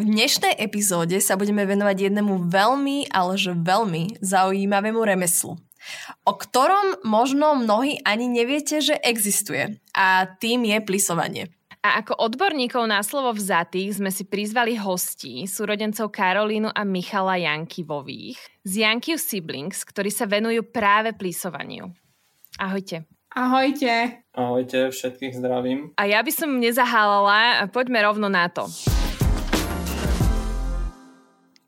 V dnešnej epizóde sa budeme venovať jednému veľmi, ale že veľmi zaujímavému remeslu, o ktorom možno mnohí ani neviete, že existuje. A tým je plisovanie. A ako odborníkov na slovo vzatých sme si prizvali hostí, súrodencov Karolínu a Michala Jankivových z Jankiv Siblings, ktorí sa venujú práve plisovaniu. Ahojte. Ahojte. Ahojte, všetkých zdravím. A ja by som nezahálala, poďme rovno na to.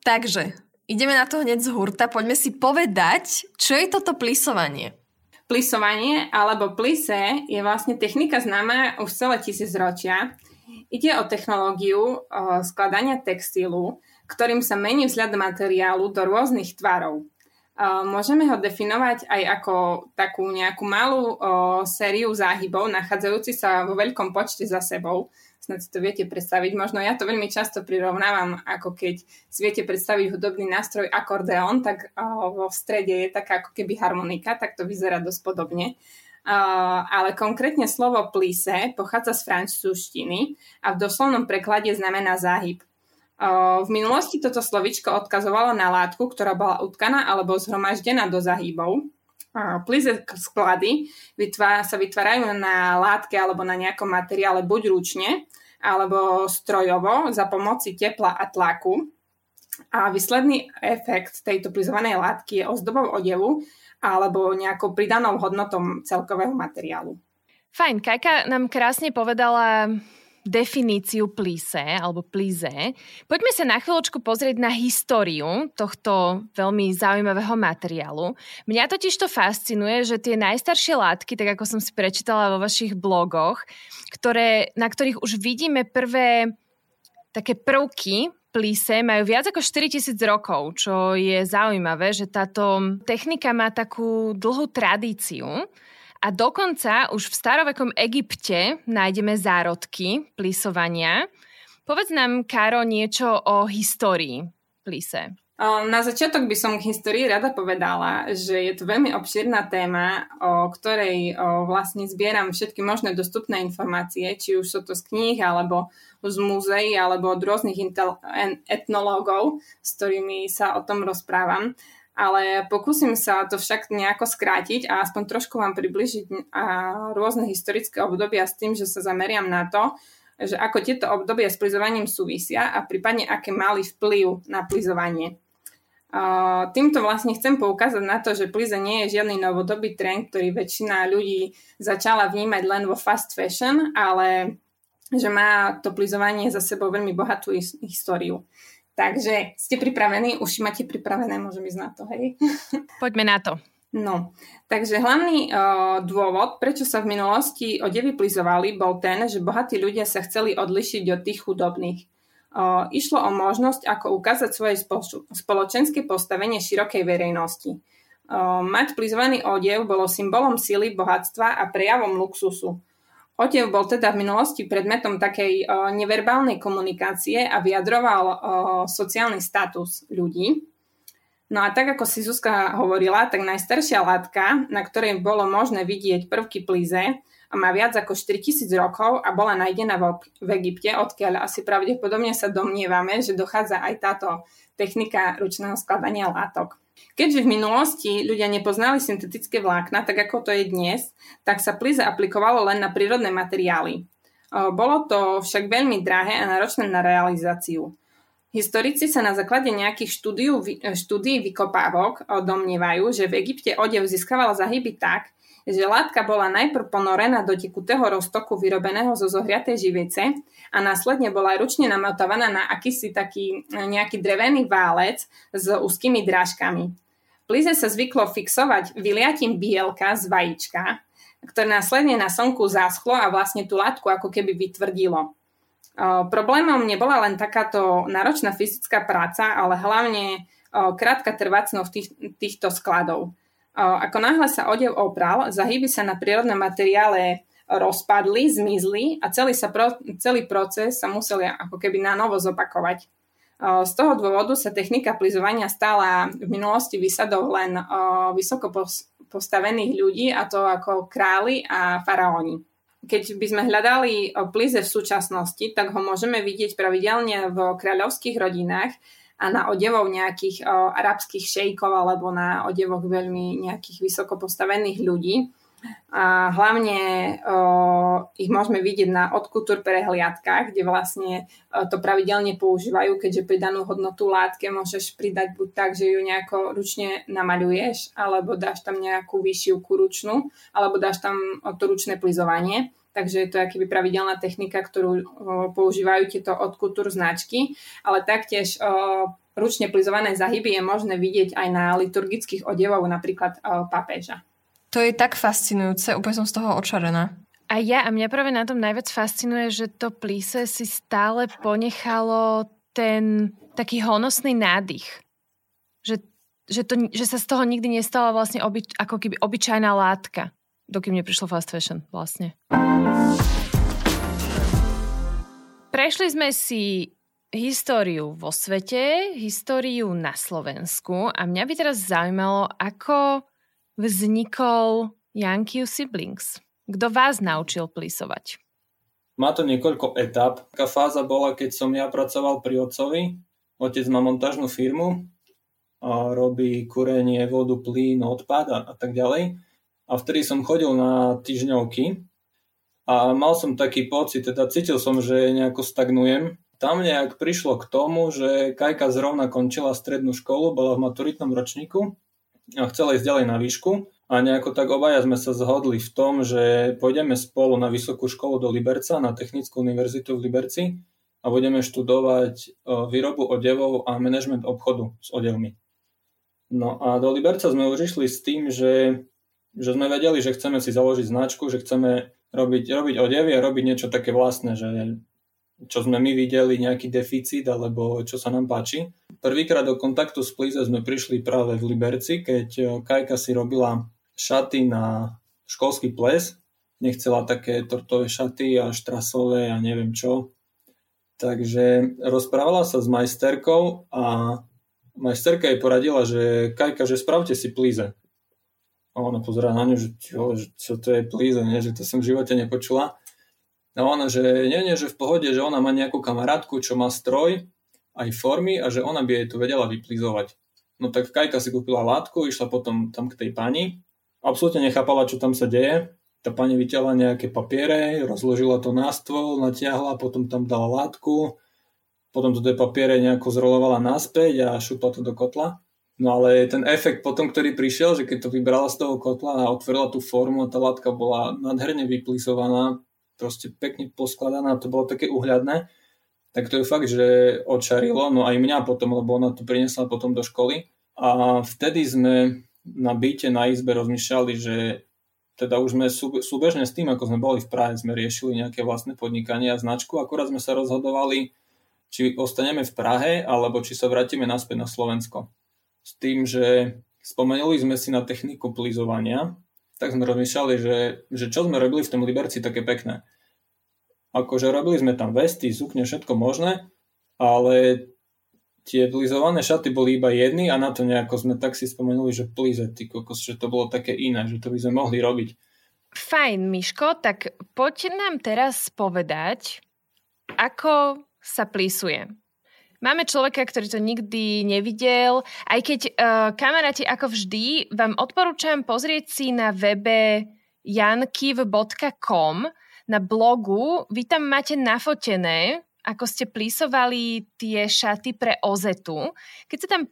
Takže, ideme na to hneď z hurta. Poďme si povedať, čo je toto plisovanie. Plisovanie alebo plise je vlastne technika známa už celé tisícročia. Ide o technológiu o skladania textilu, ktorým sa mení vzhľad materiálu do rôznych tvarov. Môžeme ho definovať aj ako takú nejakú malú sériu záhybov, nachádzajúci sa vo veľkom počte za sebou snad si to viete predstaviť. Možno ja to veľmi často prirovnávam, ako keď si viete predstaviť hudobný nástroj akordeón, tak vo strede je taká ako keby harmonika, tak to vyzerá dosť podobne. Ale konkrétne slovo plise pochádza z francúzštiny a v doslovnom preklade znamená záhyb. V minulosti toto slovičko odkazovalo na látku, ktorá bola utkaná alebo zhromaždená do zahybov. Plize sklady vytvá, sa vytvárajú na látke alebo na nejakom materiále buď ručne, alebo strojovo za pomoci tepla a tlaku. A výsledný efekt tejto plizovanej látky je ozdobou odevu alebo nejakou pridanou hodnotou celkového materiálu. Fajn, Kajka nám krásne povedala definíciu plíse alebo plíze. Poďme sa na chvíľočku pozrieť na históriu tohto veľmi zaujímavého materiálu. Mňa totiž to fascinuje, že tie najstaršie látky, tak ako som si prečítala vo vašich blogoch, ktoré, na ktorých už vidíme prvé také prvky plíse majú viac ako 4000 rokov, čo je zaujímavé, že táto technika má takú dlhú tradíciu. A dokonca už v starovekom Egypte nájdeme zárodky plisovania. Povedz nám, Karo, niečo o histórii plise. Na začiatok by som k histórii rada povedala, že je to veľmi obširná téma, o ktorej vlastne zbieram všetky možné dostupné informácie, či už sú to z kníh, alebo z múzeí, alebo od rôznych etnológov, s ktorými sa o tom rozprávam ale pokúsim sa to však nejako skrátiť a aspoň trošku vám približiť rôzne historické obdobia s tým, že sa zameriam na to, že ako tieto obdobia s plizovaním súvisia a prípadne aké mali vplyv na plizovanie. Týmto vlastne chcem poukázať na to, že plize nie je žiadny novodobý trend, ktorý väčšina ľudí začala vnímať len vo fast fashion, ale že má to plizovanie za sebou veľmi bohatú históriu. Takže ste pripravení? Už máte pripravené, môžem ísť na to, hej? Poďme na to. No, takže hlavný uh, dôvod, prečo sa v minulosti odevy plizovali, bol ten, že bohatí ľudia sa chceli odlišiť od tých chudobných. Uh, išlo o možnosť, ako ukázať svoje spoločenské postavenie širokej verejnosti. Uh, mať plizovaný odev bolo symbolom sily, bohatstva a prejavom luxusu. Odev bol teda v minulosti predmetom takej o, neverbálnej komunikácie a vyjadroval o, sociálny status ľudí. No a tak ako si Zuzka hovorila, tak najstaršia látka, na ktorej bolo možné vidieť prvky plíze, má viac ako 4000 rokov a bola nájdená v Egypte, odkiaľ asi pravdepodobne sa domnievame, že dochádza aj táto technika ručného skladania látok. Keďže v minulosti ľudia nepoznali syntetické vlákna, tak ako to je dnes, tak sa plize aplikovalo len na prírodné materiály. Bolo to však veľmi drahé a náročné na realizáciu. Historici sa na základe nejakých štúdií, vykopávok domnievajú, že v Egypte odev získavala zahyby tak, že látka bola najprv ponorená do tekutého roztoku vyrobeného zo zohriatej živice a následne bola ručne namotovaná na akýsi taký e, nejaký drevený válec s úzkými drážkami. Plize sa zvyklo fixovať vyliatím bielka z vajíčka, ktoré následne na slnku zaschlo a vlastne tú látku ako keby vytvrdilo. Problémom nebola len takáto náročná fyzická práca, ale hlavne krátka trvácnosť tých, týchto skladov. Ako náhle sa odev opral, zahyby sa na prírodnom materiále rozpadli, zmizli a celý, sa pro, celý proces sa musel ako keby na novo zopakovať. Z toho dôvodu sa technika plizovania stala v minulosti výsadou len vysoko postavených ľudí, a to ako králi a faraóni. Keď by sme hľadali plize v súčasnosti, tak ho môžeme vidieť pravidelne v kráľovských rodinách a na odevov nejakých arabských šejkov alebo na odevoch veľmi nejakých vysoko postavených ľudí a hlavne o, ich môžeme vidieť na odkultúr prehliadkách, kde vlastne o, to pravidelne používajú, keďže pridanú hodnotu látke môžeš pridať buď tak, že ju nejako ručne namaľuješ, alebo dáš tam nejakú výšivku ručnú, alebo dáš tam o, to ručné plizovanie. Takže je to akýby pravidelná technika, ktorú používajú tieto odkultúr značky, ale taktiež ručne plizované zahyby je možné vidieť aj na liturgických odevov, napríklad papeža. To je tak fascinujúce, úplne som z toho očarená. A ja, a mňa práve na tom najviac fascinuje, že to plíse si stále ponechalo ten taký honosný nádych. Že, že, to, že sa z toho nikdy nestala vlastne oby, ako keby obyčajná látka, dokým neprišlo fast fashion vlastne. Prešli sme si históriu vo svete, históriu na Slovensku a mňa by teraz zaujímalo, ako vznikol Yankee Siblings? Kto vás naučil plisovať? Má to niekoľko etap. Taká fáza bola, keď som ja pracoval pri otcovi. Otec má montážnu firmu, a robí kúrenie, vodu, plyn, odpad a, a tak ďalej. A vtedy som chodil na týždňovky a mal som taký pocit, teda cítil som, že nejako stagnujem. Tam nejak prišlo k tomu, že Kajka zrovna končila strednú školu, bola v maturitnom ročníku a chcela ísť ďalej na výšku a nejako tak obaja sme sa zhodli v tom, že pôjdeme spolu na vysokú školu do Liberca, na Technickú univerzitu v Liberci a budeme študovať výrobu odevov a manažment obchodu s odevmi. No a do Liberca sme už išli s tým, že, že sme vedeli, že chceme si založiť značku, že chceme robiť, robiť odevy a robiť niečo také vlastné, že čo sme my videli, nejaký deficit alebo čo sa nám páči. Prvýkrát do kontaktu s Plize sme prišli práve v Liberci, keď e, Kajka si robila šaty na školský ples. Nechcela také tortové šaty a štrasové a neviem čo. Takže rozprávala sa s majsterkou a majsterka jej poradila, že Kajka, že spravte si plíze. A ona pozerá na ňu, že čo, čo to je plíze, nie? že to som v živote nepočula. A ona, že nie, nie, že v pohode, že ona má nejakú kamarátku, čo má stroj, aj formy a že ona by jej to vedela vyplizovať. No tak Kajka si kúpila látku, išla potom tam k tej pani, absolútne nechápala, čo tam sa deje. Tá pani vyťala nejaké papiere, rozložila to na stôl, natiahla, potom tam dala látku, potom to tie papiere nejako zrolovala naspäť a šupla to do kotla. No ale ten efekt potom, ktorý prišiel, že keď to vybrala z toho kotla a otvorila tú formu a tá látka bola nadherne vyplizovaná, proste pekne poskladaná, to bolo také uhľadné, tak to je fakt, že očarilo, no aj mňa potom, lebo ona to priniesla potom do školy. A vtedy sme na byte, na izbe rozmýšľali, že teda už sme súbežne s tým, ako sme boli v Prahe, sme riešili nejaké vlastné podnikanie a značku, akurát sme sa rozhodovali, či ostaneme v Prahe, alebo či sa vrátime naspäť na Slovensko. S tým, že spomenuli sme si na techniku plizovania, tak sme rozmýšľali, že, že čo sme robili v tom Liberci také pekné. Akože robili sme tam vesty, sukne, všetko možné, ale tie blizované šaty boli iba jedny a na to nejako sme tak si spomenuli, že plize, ty kokos, že to bolo také iné, že to by sme mohli robiť. Fajn, Miško, tak poď nám teraz povedať, ako sa plísuje. Máme človeka, ktorý to nikdy nevidel, aj keď uh, kamaráti, ako vždy, vám odporúčam pozrieť si na webe jankiv.com na blogu. Vy tam máte nafotené, ako ste plísovali tie šaty pre ozetu. Keď sa tam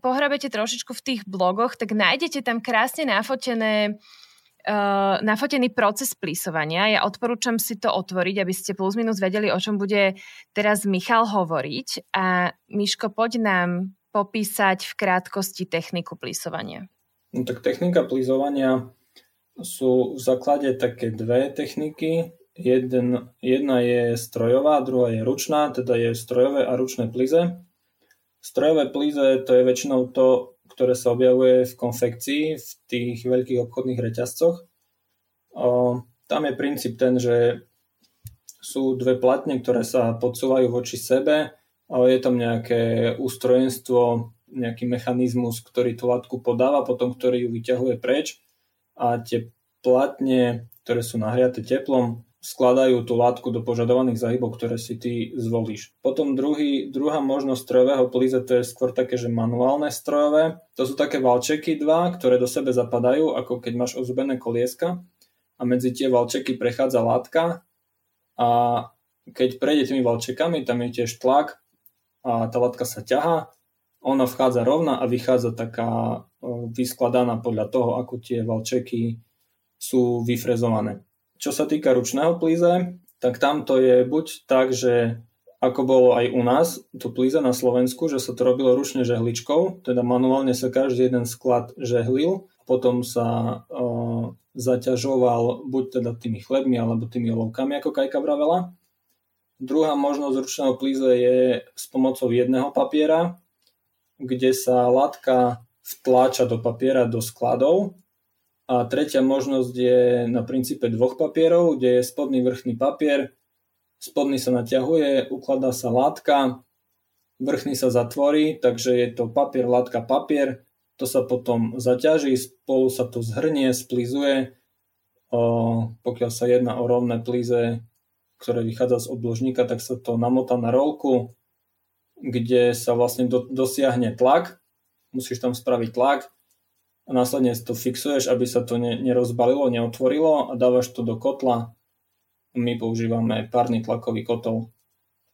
pohrabete trošičku v tých blogoch, tak nájdete tam krásne nafotené uh, nafotený proces plísovania. Ja odporúčam si to otvoriť, aby ste plus minus vedeli, o čom bude teraz Michal hovoriť. A Miško, poď nám popísať v krátkosti techniku plísovania. No tak technika plísovania sú v základe také dve techniky. jeden, jedna je strojová, druhá je ručná, teda je strojové a ručné plize. Strojové plize to je väčšinou to, ktoré sa objavuje v konfekcii, v tých veľkých obchodných reťazcoch. Tam je princíp ten, že sú dve platne, ktoré sa podsúvajú voči sebe, ale je tam nejaké ústrojenstvo, nejaký mechanizmus, ktorý tú látku podáva, potom ktorý ju vyťahuje preč a tie platne, ktoré sú nahriate teplom, skladajú tú látku do požadovaných zahybov, ktoré si ty zvolíš. Potom druhý, druhá možnosť strojového plíze to je skôr také, že manuálne strojové. To sú také valčeky dva, ktoré do sebe zapadajú, ako keď máš ozubené kolieska a medzi tie valčeky prechádza látka a keď prejde tými valčekami, tam je tiež tlak a tá látka sa ťahá, ona vchádza rovna a vychádza taká vyskladaná podľa toho, ako tie valčeky sú vyfrezované. Čo sa týka ručného plíze, tak tam to je buď tak, že ako bolo aj u nás, tu plíza na Slovensku, že sa to robilo ručne žehličkou, teda manuálne sa každý jeden sklad žehlil, potom sa o, zaťažoval buď teda tými chlebmi alebo tými olovkami, ako Kajka vravela. Druhá možnosť ručného plíze je s pomocou jedného papiera, kde sa látka vtláča do papiera do skladov a tretia možnosť je na princípe dvoch papierov, kde je spodný vrchný papier, spodný sa naťahuje, ukladá sa látka, vrchný sa zatvorí, takže je to papier, látka, papier, to sa potom zaťaží, spolu sa to zhrnie, splizuje, pokiaľ sa jedná o rovné plíze, ktoré vychádza z obložníka, tak sa to namotá na rolku, kde sa vlastne do, dosiahne tlak, musíš tam spraviť tlak, a následne to fixuješ, aby sa to nerozbalilo, neotvorilo a dávaš to do kotla. My používame párny tlakový kotol.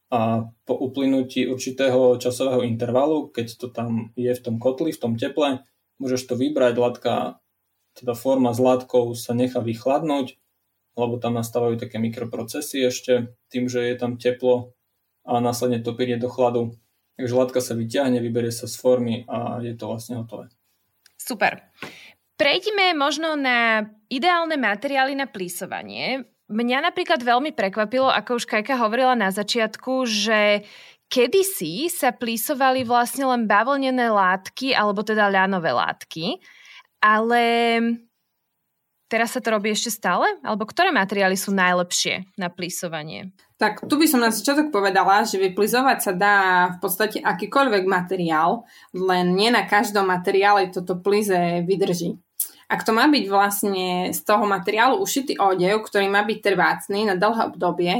A po uplynutí určitého časového intervalu, keď to tam je v tom kotli, v tom teple, môžeš to vybrať, látka, teda forma s látkou sa nechá vychladnúť, lebo tam nastávajú také mikroprocesy ešte, tým, že je tam teplo a následne to príde do chladu. Takže látka sa vyťahne, vyberie sa z formy a je to vlastne hotové. Super. Prejdime možno na ideálne materiály na plísovanie. Mňa napríklad veľmi prekvapilo, ako už Kajka hovorila na začiatku, že kedysi sa plísovali vlastne len bavlnené látky, alebo teda ľanové látky, ale teraz sa to robí ešte stále? Alebo ktoré materiály sú najlepšie na plísovanie? Tak tu by som na začiatok povedala, že vyplizovať sa dá v podstate akýkoľvek materiál, len nie na každom materiále toto plize vydrží. Ak to má byť vlastne z toho materiálu ušitý odev, ktorý má byť trvácný na dlhé obdobie,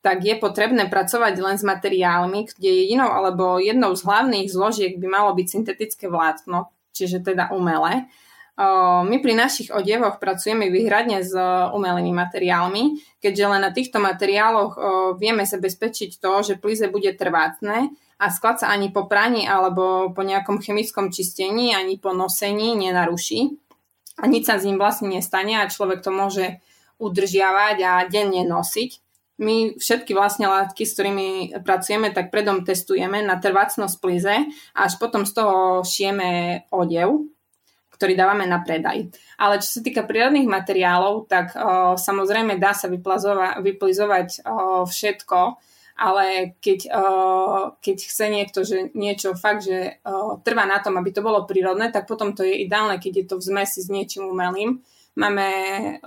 tak je potrebné pracovať len s materiálmi, kde jedinou alebo jednou z hlavných zložiek by malo byť syntetické vlákno, čiže teda umelé my pri našich odievoch pracujeme výhradne s umelými materiálmi, keďže len na týchto materiáloch vieme zabezpečiť to, že plize bude trvácne a sklad sa ani po praní alebo po nejakom chemickom čistení, ani po nosení nenaruší. A nič sa s ním vlastne nestane a človek to môže udržiavať a denne nosiť. My všetky vlastne látky, s ktorými pracujeme, tak predom testujeme na trvácnosť plize a až potom z toho šieme odev ktorý dávame na predaj. Ale čo sa týka prírodných materiálov, tak o, samozrejme dá sa vyplizovať o, všetko, ale keď, o, keď chce niekto, že niečo fakt, že o, trvá na tom, aby to bolo prírodné, tak potom to je ideálne, keď je to v zmesi s niečím umelým. Máme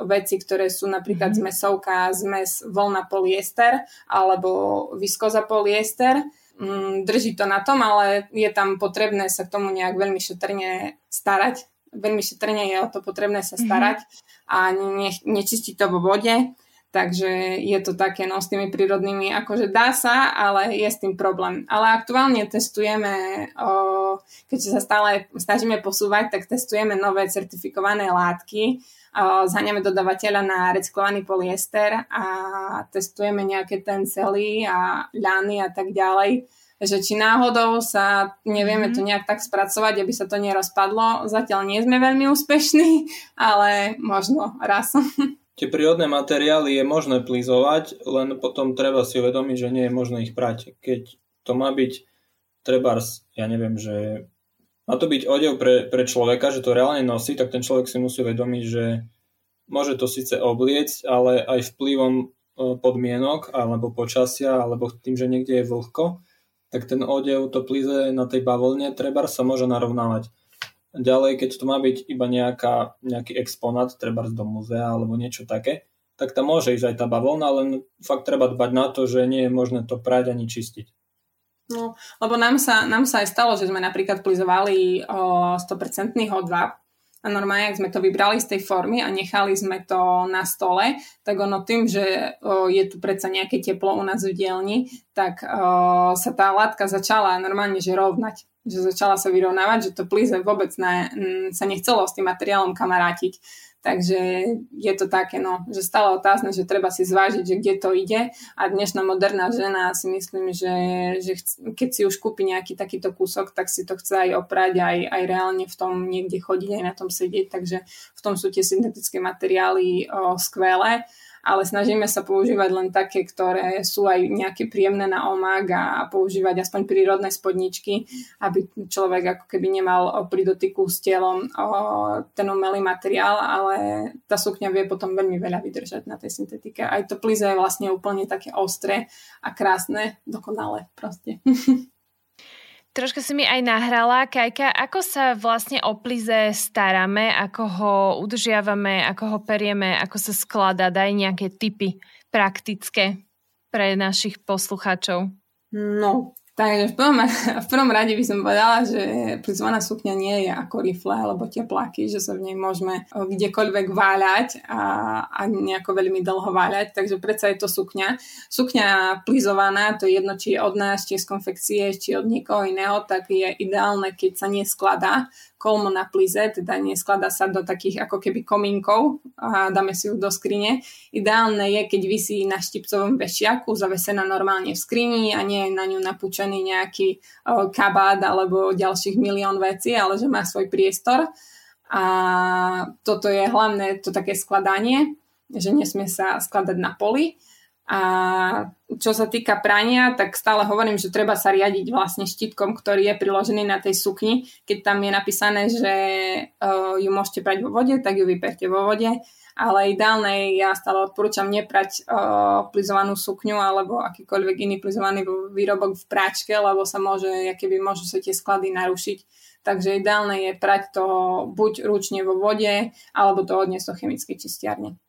veci, ktoré sú napríklad mm-hmm. zmesovka, zmes voľna polyester alebo viskoza polyester. Mm, drží to na tom, ale je tam potrebné sa k tomu nejak veľmi šetrne starať, veľmi šetrne je o to potrebné sa mhm. starať mm-hmm. a ne, nečistiť to vo vode. Takže je to také no s tými prírodnými, akože dá sa, ale je s tým problém. Ale aktuálne testujeme, o, keď sa stále snažíme posúvať, tak testujeme nové certifikované látky. O, zháňame dodavateľa na recyklovaný polyester a testujeme nejaké ten celý a ľany a tak ďalej že či náhodou sa nevieme mm-hmm. to nejak tak spracovať, aby sa to nerozpadlo. Zatiaľ nie sme veľmi úspešní, ale možno raz. Tie prírodné materiály je možné plizovať, len potom treba si uvedomiť, že nie je možné ich prať. Keď to má byť trebárs, ja neviem, že má to byť odev pre, pre človeka, že to reálne nosí, tak ten človek si musí uvedomiť, že môže to síce obliecť, ale aj vplyvom podmienok, alebo počasia, alebo tým, že niekde je vlhko, tak ten odev, to plize na tej bavlne treba sa môže narovnávať. Ďalej, keď to má byť iba nejaká, nejaký exponát, treba do muzea alebo niečo také, tak tam môže ísť aj tá bavlna, len fakt treba dbať na to, že nie je možné to prať ani čistiť. No, lebo nám sa, nám sa aj stalo, že sme napríklad plizovali o 100% hodváb a normálne, ak sme to vybrali z tej formy a nechali sme to na stole, tak ono tým, že je tu predsa nejaké teplo u nás v dielni, tak sa tá látka začala normálne že rovnať že začala sa vyrovnávať, že to plize vôbec ne, sa nechcelo s tým materiálom kamarátiť. Takže je to také, no, že stále otázne, že treba si zvážiť, že kde to ide. A dnešná moderná žena si myslím, že, že chc- keď si už kúpi nejaký takýto kúsok, tak si to chce aj oprať, aj, aj reálne v tom niekde chodiť, aj na tom sedieť, takže v tom sú tie syntetické materiály o, skvelé ale snažíme sa používať len také, ktoré sú aj nejaké príjemné na omak a používať aspoň prírodné spodničky, aby človek ako keby nemal pri dotyku s telom ten umelý materiál, ale tá sukňa vie potom veľmi veľa vydržať na tej syntetike. Aj to plize je vlastne úplne také ostré a krásne, dokonale proste. Troška si mi aj nahrala, Kajka, ako sa vlastne o plize staráme, ako ho udržiavame, ako ho perieme, ako sa skladá, daj nejaké tipy praktické pre našich poslucháčov. No, Takže v prvom, v prvom rade by som povedala, že prizvaná sukňa nie je ako rifle alebo tepláky, že sa v nej môžeme kdekoľvek váľať a, a nejako veľmi dlho váľať, takže predsa je to sukňa. Sukňa plizovaná, to je jedno, či je od nás, či je z konfekcie, či od niekoho iného, tak je ideálne, keď sa neskladá, kolmo na plize, teda neskladá sa do takých ako keby komínkov a dáme si ju do skrine. Ideálne je, keď vysí na štipcovom vešiaku, zavesená normálne v skrini a nie je na ňu napúčený nejaký o, kabát alebo ďalších milión vecí, ale že má svoj priestor. A toto je hlavné to také skladanie, že nesmie sa skladať na poli a čo sa týka prania, tak stále hovorím, že treba sa riadiť vlastne štítkom, ktorý je priložený na tej sukni. Keď tam je napísané, že uh, ju môžete prať vo vode, tak ju vyperte vo vode. Ale ideálne ja stále odporúčam neprať uh, plizovanú sukňu alebo akýkoľvek iný plizovaný výrobok v práčke, lebo sa môže, keby môžu sa tie sklady narušiť. Takže ideálne je prať to buď ručne vo vode, alebo to odniesť do chemickej čistiarne.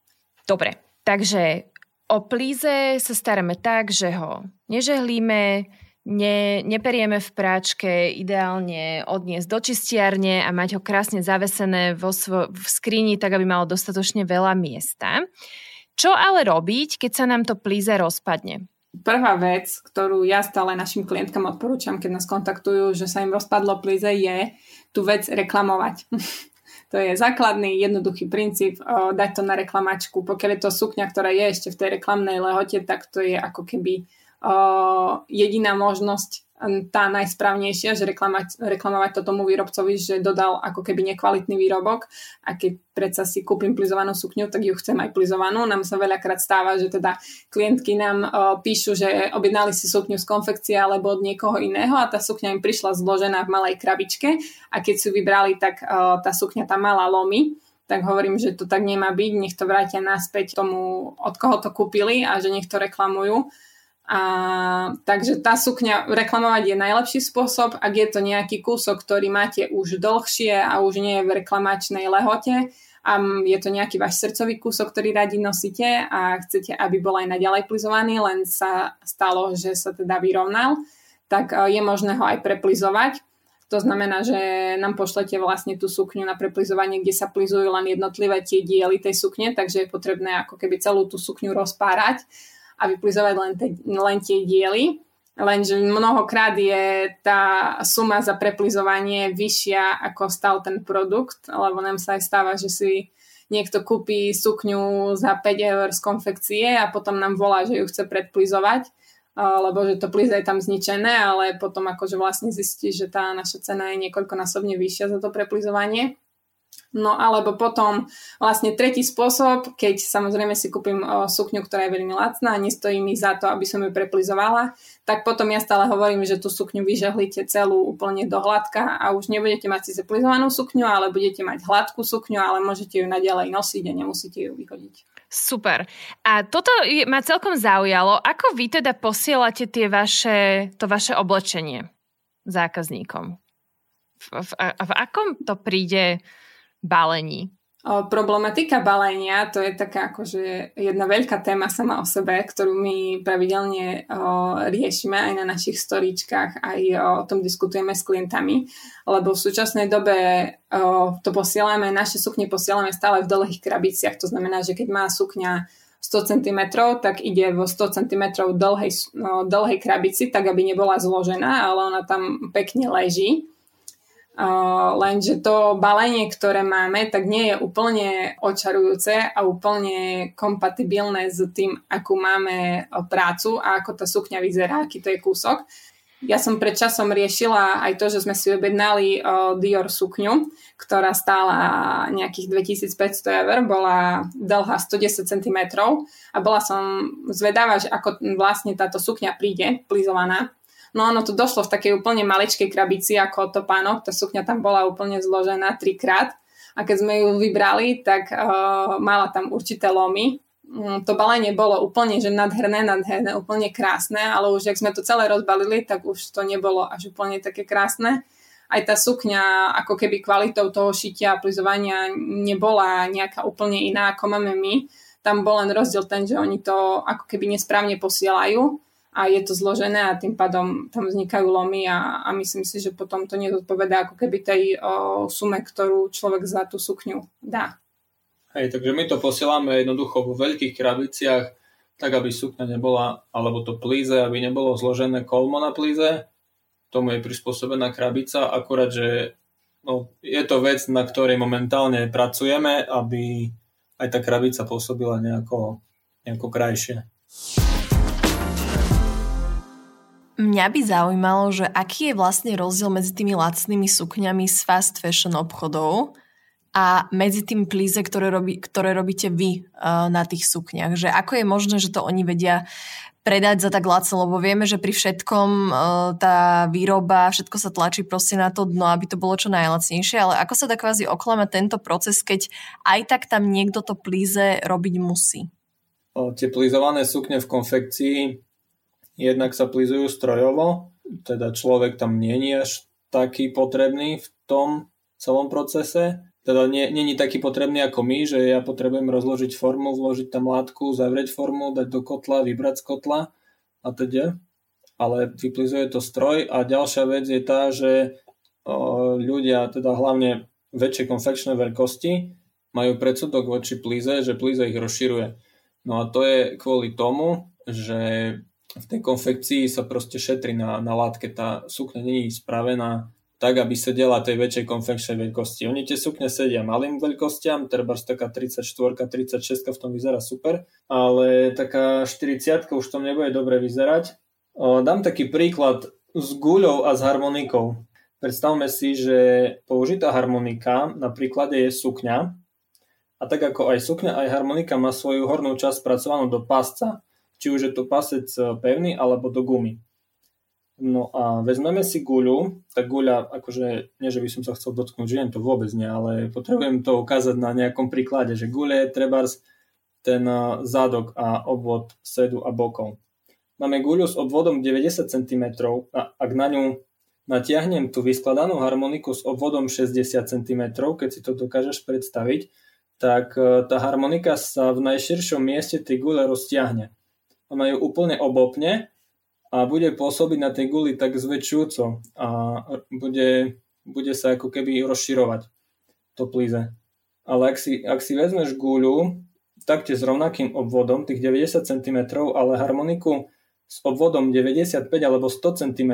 Dobre, takže O plíze sa staráme tak, že ho nežehlíme, ne, neperieme v práčke, ideálne odniesť do čistiarne a mať ho krásne zavesené vo svo, v skrini, tak aby malo dostatočne veľa miesta. Čo ale robiť, keď sa nám to plíze rozpadne? Prvá vec, ktorú ja stále našim klientkám odporúčam, keď nás kontaktujú, že sa im rozpadlo plíze, je tú vec reklamovať. To je základný, jednoduchý princíp o, dať to na reklamačku. Pokiaľ je to sukňa, ktorá je ešte v tej reklamnej lehote, tak to je ako keby o, jediná možnosť tá najsprávnejšia, že reklamať, reklamovať to tomu výrobcovi, že dodal ako keby nekvalitný výrobok a keď predsa si kúpim plizovanú sukňu, tak ju chcem aj plizovanú. Nám sa veľakrát stáva, že teda klientky nám o, píšu, že objednali si sukňu z konfekcie alebo od niekoho iného a tá sukňa im prišla zložená v malej krabičke a keď si vybrali, tak o, tá sukňa tam mala lomy tak hovorím, že to tak nemá byť, nech to vrátia naspäť tomu, od koho to kúpili a že nech to reklamujú a, takže tá sukňa reklamovať je najlepší spôsob, ak je to nejaký kúsok, ktorý máte už dlhšie a už nie je v reklamačnej lehote a je to nejaký váš srdcový kúsok, ktorý radi nosíte a chcete, aby bol aj naďalej plizovaný, len sa stalo, že sa teda vyrovnal, tak je možné ho aj preplizovať. To znamená, že nám pošlete vlastne tú sukňu na preplizovanie, kde sa plizujú len jednotlivé tie diely tej sukne, takže je potrebné ako keby celú tú sukňu rozpárať a vyplizovať len, te, len tie diely. Lenže mnohokrát je tá suma za preplizovanie vyššia, ako stal ten produkt, lebo nám sa aj stáva, že si niekto kúpi sukňu za 5 eur z konfekcie a potom nám volá, že ju chce predplizovať, lebo že to plize je tam zničené, ale potom akože vlastne zistí, že tá naša cena je niekoľkonásobne vyššia za to preplizovanie. No alebo potom vlastne tretí spôsob, keď samozrejme si kúpim sukňu, ktorá je veľmi lacná a nestojí mi za to, aby som ju preplizovala, tak potom ja stále hovorím, že tú sukňu vyžehlíte celú úplne do hladka a už nebudete mať síce plizovanú sukňu, ale budete mať hladkú sukňu, ale môžete ju naďalej nosiť a nemusíte ju vyhodiť. Super. A toto ma celkom zaujalo. Ako vy teda posielate tie vaše, to vaše oblečenie zákazníkom? V, v, v akom to príde balení? Problematika balenia, to je taká akože jedna veľká téma sama o sebe, ktorú my pravidelne o, riešime aj na našich storíčkach, aj o tom diskutujeme s klientami, lebo v súčasnej dobe o, to posielame, naše sukne posielame stále v dlhých krabiciach, to znamená, že keď má sukňa 100 cm, tak ide vo 100 cm dlhej, no, dlhej krabici, tak aby nebola zložená, ale ona tam pekne leží lenže to balenie, ktoré máme, tak nie je úplne očarujúce a úplne kompatibilné s tým, akú máme prácu a ako tá sukňa vyzerá, aký to je kúsok. Ja som pred časom riešila aj to, že sme si objednali Dior sukňu, ktorá stála nejakých 2500 eur, bola dlhá 110 cm a bola som zvedavá, že ako vlastne táto sukňa príde, plizovaná No ono to došlo v takej úplne maličkej krabici ako to pánok, tá sukňa tam bola úplne zložená trikrát a keď sme ju vybrali, tak uh, mala tam určité lomy. Um, to balenie bolo úplne že nadherné, nadherné, úplne krásne, ale už ak sme to celé rozbalili, tak už to nebolo až úplne také krásne. Aj tá sukňa, ako keby kvalitou toho šitia a plizovania nebola nejaká úplne iná, ako máme my. Tam bol len rozdiel ten, že oni to ako keby nesprávne posielajú a je to zložené a tým pádom tam vznikajú lomy a, a myslím si, že potom to nezodpovedá ako keby tej o, sume, ktorú človek za tú sukňu dá. Hej, takže my to posielame jednoducho vo veľkých krabiciach, tak aby sukňa nebola, alebo to plíze, aby nebolo zložené kolmo na plíze. Tomu je prispôsobená krabica, akurát, že no, je to vec, na ktorej momentálne pracujeme, aby aj tá krabica pôsobila nejako, nejako krajšie. Mňa by zaujímalo, že aký je vlastne rozdiel medzi tými lacnými sukňami z fast fashion obchodov a medzi tým plíze, ktoré, robí, ktoré robíte vy uh, na tých sukniach. Že ako je možné, že to oni vedia predať za tak lacno, lebo vieme, že pri všetkom uh, tá výroba, všetko sa tlačí proste na to dno, aby to bolo čo najlacnejšie, ale ako sa dá kvázi oklamať tento proces, keď aj tak tam niekto to plíze robiť musí? Tie plízované sukne v konfekcii jednak sa plizujú strojovo, teda človek tam nie je až taký potrebný v tom celom procese. Teda nie, nie je taký potrebný ako my, že ja potrebujem rozložiť formu, vložiť tam látku, zavrieť formu, dať do kotla, vybrať z kotla a teda. Ale vyplizuje to stroj a ďalšia vec je tá, že o, ľudia, teda hlavne väčšie konfekčné veľkosti, majú predsudok voči plíze, že plíze ich rozširuje. No a to je kvôli tomu, že v tej konfekcii sa proste šetri na, na látke. Tá sukňa není spravená tak, aby sedela tej väčšej konfekčnej veľkosti. Oni tie sukne sedia malým veľkostiam, treba taká 34, 36 v tom vyzerá super, ale taká 40 už tom nebude dobre vyzerať. O, dám taký príklad s guľou a s harmonikou. Predstavme si, že použitá harmonika na príklade je sukňa a tak ako aj sukňa, aj harmonika má svoju hornú časť spracovanú do pásca či už je to pasec e, pevný alebo do gumy. No a vezmeme si guľu, tak guľa, akože nie, že by som sa chcel dotknúť žien, to vôbec nie, ale potrebujem to ukázať na nejakom príklade, že guľa je trebárs ten e, zádok a obvod sedu a bokov. Máme guľu s obvodom 90 cm a ak na ňu natiahnem tú vyskladanú harmoniku s obvodom 60 cm, keď si to dokážeš predstaviť, tak e, tá harmonika sa v najširšom mieste tej gule roztiahne ona ju úplne obopne a bude pôsobiť na tej guli tak zväčšujúco a bude, bude sa ako keby rozširovať to plíze. Ale ak si, ak si vezmeš guľu, takte s rovnakým obvodom, tých 90 cm, ale harmoniku s obvodom 95 alebo 100 cm,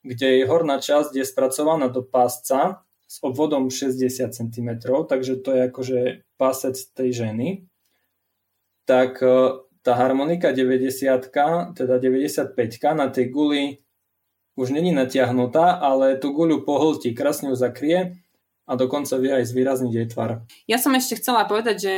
kde jej horná časť je spracovaná do pásca s obvodom 60 cm, takže to je akože pásec tej ženy, tak tá harmonika 90, teda 95 na tej guli už není natiahnutá, ale tú guľu pohltí, krásne ju zakrie a dokonca vie aj zvýrazniť jej tvar. Ja som ešte chcela povedať, že,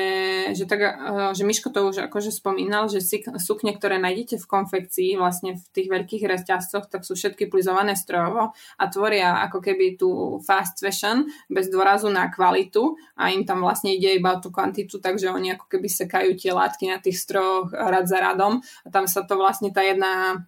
že, tak, eh, že Miško to už akože spomínal, že sukne, ktoré nájdete v konfekcii, vlastne v tých veľkých reťazcoch, tak sú všetky plizované strojovo a tvoria ako keby tú fast fashion bez dôrazu na kvalitu a im tam vlastne ide iba o tú kvantitu, takže oni ako keby sekajú tie látky na tých strojoch rad za radom a tam sa to vlastne tá jedna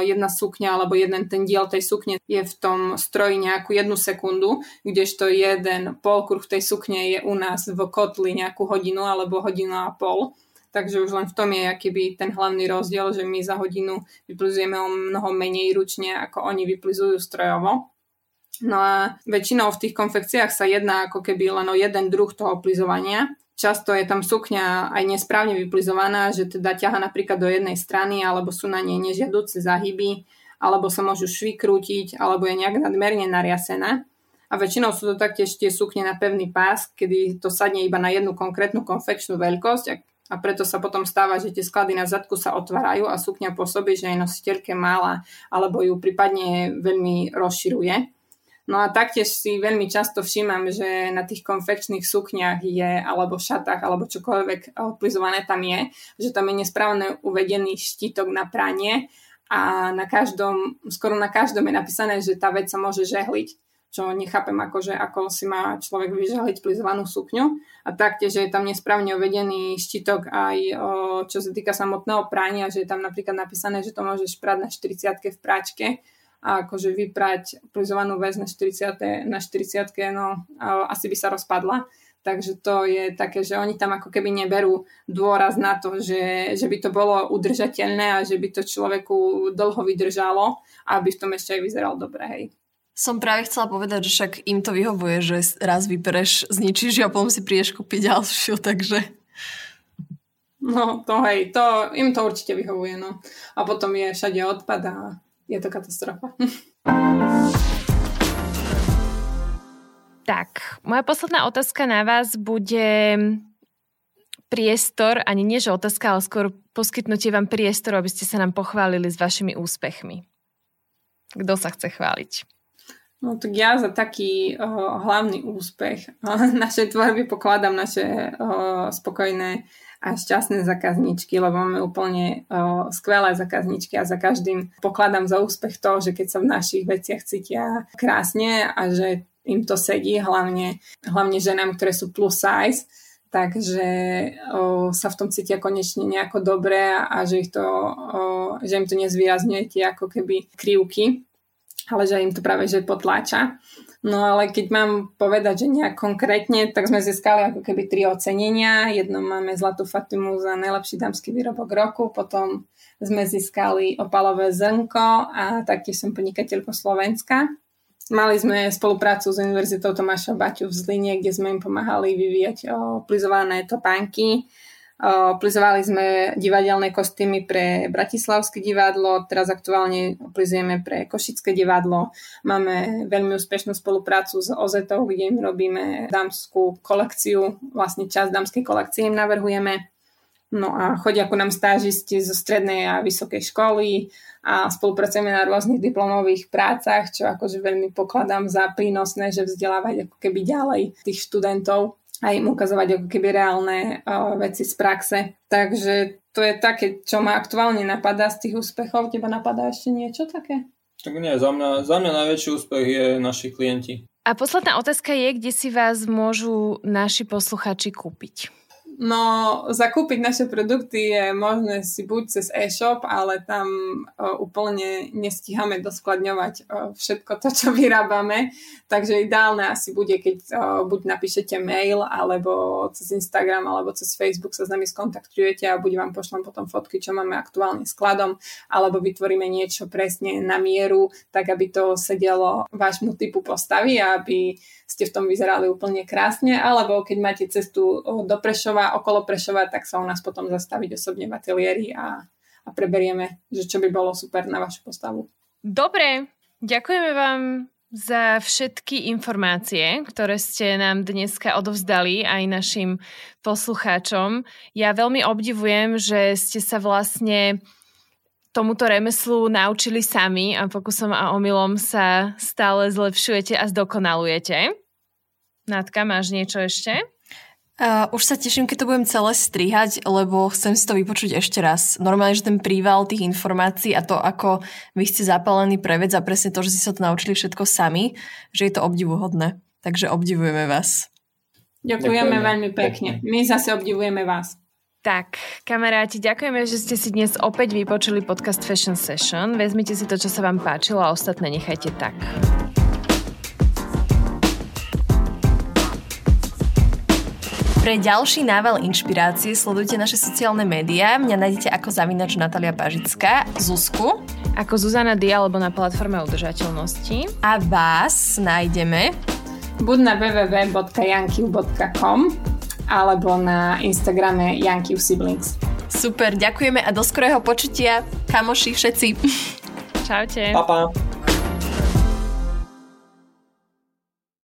jedna sukňa alebo jeden ten diel tej sukne je v tom stroji nejakú jednu sekundu, kdežto jeden polkruh tej sukne je u nás v kotli nejakú hodinu alebo hodinu a pol. Takže už len v tom je akýby ten hlavný rozdiel, že my za hodinu vyplizujeme o mnoho menej ručne, ako oni vyplizujú strojovo. No a väčšinou v tých konfekciách sa jedná ako keby len o jeden druh toho plizovania, často je tam sukňa aj nesprávne vyplizovaná, že teda ťaha napríklad do jednej strany, alebo sú na nej nežiaduce zahyby, alebo sa môžu švy krútiť, alebo je nejak nadmerne nariasená. A väčšinou sú to taktiež tie sukne na pevný pás, kedy to sadne iba na jednu konkrétnu konfekčnú veľkosť a, preto sa potom stáva, že tie sklady na zadku sa otvárajú a sukňa pôsobí, že je nositeľke mála alebo ju prípadne veľmi rozširuje. No a taktiež si veľmi často všímam, že na tých konfekčných sukniach je, alebo šatách, alebo čokoľvek plizované tam je, že tam je nesprávne uvedený štítok na pranie a na každom, skoro na každom je napísané, že tá vec sa môže žehliť čo nechápem, akože, ako si má človek vyžehliť plizovanú sukňu. A taktiež, je tam nesprávne uvedený štítok aj o, čo sa týka samotného prania, že je tam napríklad napísané, že to môžeš prať na 40 v práčke, a akože vyprať plizovanú väz na 40, na 40 no asi by sa rozpadla. Takže to je také, že oni tam ako keby neberú dôraz na to, že, že by to bolo udržateľné a že by to človeku dlho vydržalo aby v tom ešte aj vyzeral dobre, hej. Som práve chcela povedať, že však im to vyhovuje, že raz vybereš, zničíš a potom si prídeš kúpiť ďalšiu, takže... No, to hej, to, im to určite vyhovuje, no. A potom je všade odpad a je to katastrofa. Tak, moja posledná otázka na vás bude priestor, ani nie že otázka, ale skôr poskytnutie vám priestoru, aby ste sa nám pochválili s vašimi úspechmi. Kto sa chce chváliť? No tak ja za taký uh, hlavný úspech uh, našej tvorby pokladám naše uh, spokojné a šťastné zákazničky, lebo máme úplne o, skvelé zákazničky a za každým pokladám za úspech to, že keď sa v našich veciach cítia krásne a že im to sedí, hlavne, hlavne ženám, ktoré sú plus size, takže o, sa v tom cítia konečne nejako dobre a že, ich to, o, že im to nezvýrazňuje tie ako keby krivky, ale že im to práve že potláča. No ale keď mám povedať, že nejak konkrétne, tak sme získali ako keby tri ocenenia. Jedno máme Zlatú Fatimu za najlepší dámsky výrobok roku, potom sme získali opalové zrnko a taktiež som podnikateľko Slovenska. Mali sme spoluprácu s Univerzitou Tomáša Baťu v Zline, kde sme im pomáhali vyvíjať plizované topánky Plizovali sme divadelné kostýmy pre Bratislavské divadlo, teraz aktuálne plizujeme pre Košické divadlo. Máme veľmi úspešnú spoluprácu s Ozetou, kde im robíme dámskú kolekciu, vlastne časť dámskej kolekcie im navrhujeme. No a chodia ku nám stážisti zo strednej a vysokej školy a spolupracujeme na rôznych diplomových prácach, čo akože veľmi pokladám za prínosné, že vzdelávať ako keby ďalej tých študentov a im ukazovať ako keby reálne uh, veci z praxe. Takže to je také, čo ma aktuálne napadá z tých úspechov. Teba napadá ešte niečo také? Tak nie, za mňa, za mňa najväčší úspech je naši klienti. A posledná otázka je, kde si vás môžu naši posluchači kúpiť? No, zakúpiť naše produkty je možné si buď cez e-shop, ale tam uh, úplne nestíhame doskladňovať uh, všetko to, čo vyrábame. Takže ideálne asi bude, keď uh, buď napíšete mail, alebo cez Instagram, alebo cez Facebook sa s nami skontaktujete a buď vám pošlem potom fotky, čo máme aktuálne skladom, alebo vytvoríme niečo presne na mieru, tak aby to sedelo vášmu typu postavy a aby ste v tom vyzerali úplne krásne, alebo keď máte cestu do Prešova, okolo Prešova, tak sa u nás potom zastaviť osobne v ateliéri a, a preberieme, že čo by bolo super na vašu postavu. Dobre, ďakujeme vám za všetky informácie, ktoré ste nám dneska odovzdali aj našim poslucháčom. Ja veľmi obdivujem, že ste sa vlastne tomuto remeslu naučili sami a pokusom a omylom sa stále zlepšujete a zdokonalujete. Natka, máš niečo ešte? Uh, už sa teším, keď to budem celé strihať, lebo chcem si to vypočuť ešte raz. Normálne, že ten príval tých informácií a to, ako vy ste zapálení pre vec a presne to, že si sa to naučili všetko sami, že je to obdivuhodné. Takže obdivujeme vás. Ďakujeme, Ďakujeme veľmi pekne. My zase obdivujeme vás. Tak, kamaráti, ďakujeme, že ste si dnes opäť vypočuli podcast Fashion Session. Vezmite si to, čo sa vám páčilo a ostatné nechajte tak. Pre ďalší nával inšpirácie sledujte naše sociálne médiá. Mňa nájdete ako zavinač Natalia Pažická, Zuzku. Ako Zuzana Dia alebo na platforme udržateľnosti. A vás nájdeme buď na www.jankiv.com alebo na Instagrame Jankiv Siblings. Super, ďakujeme a do skorého počutia, kamoši všetci. Čaute. Pa, pa.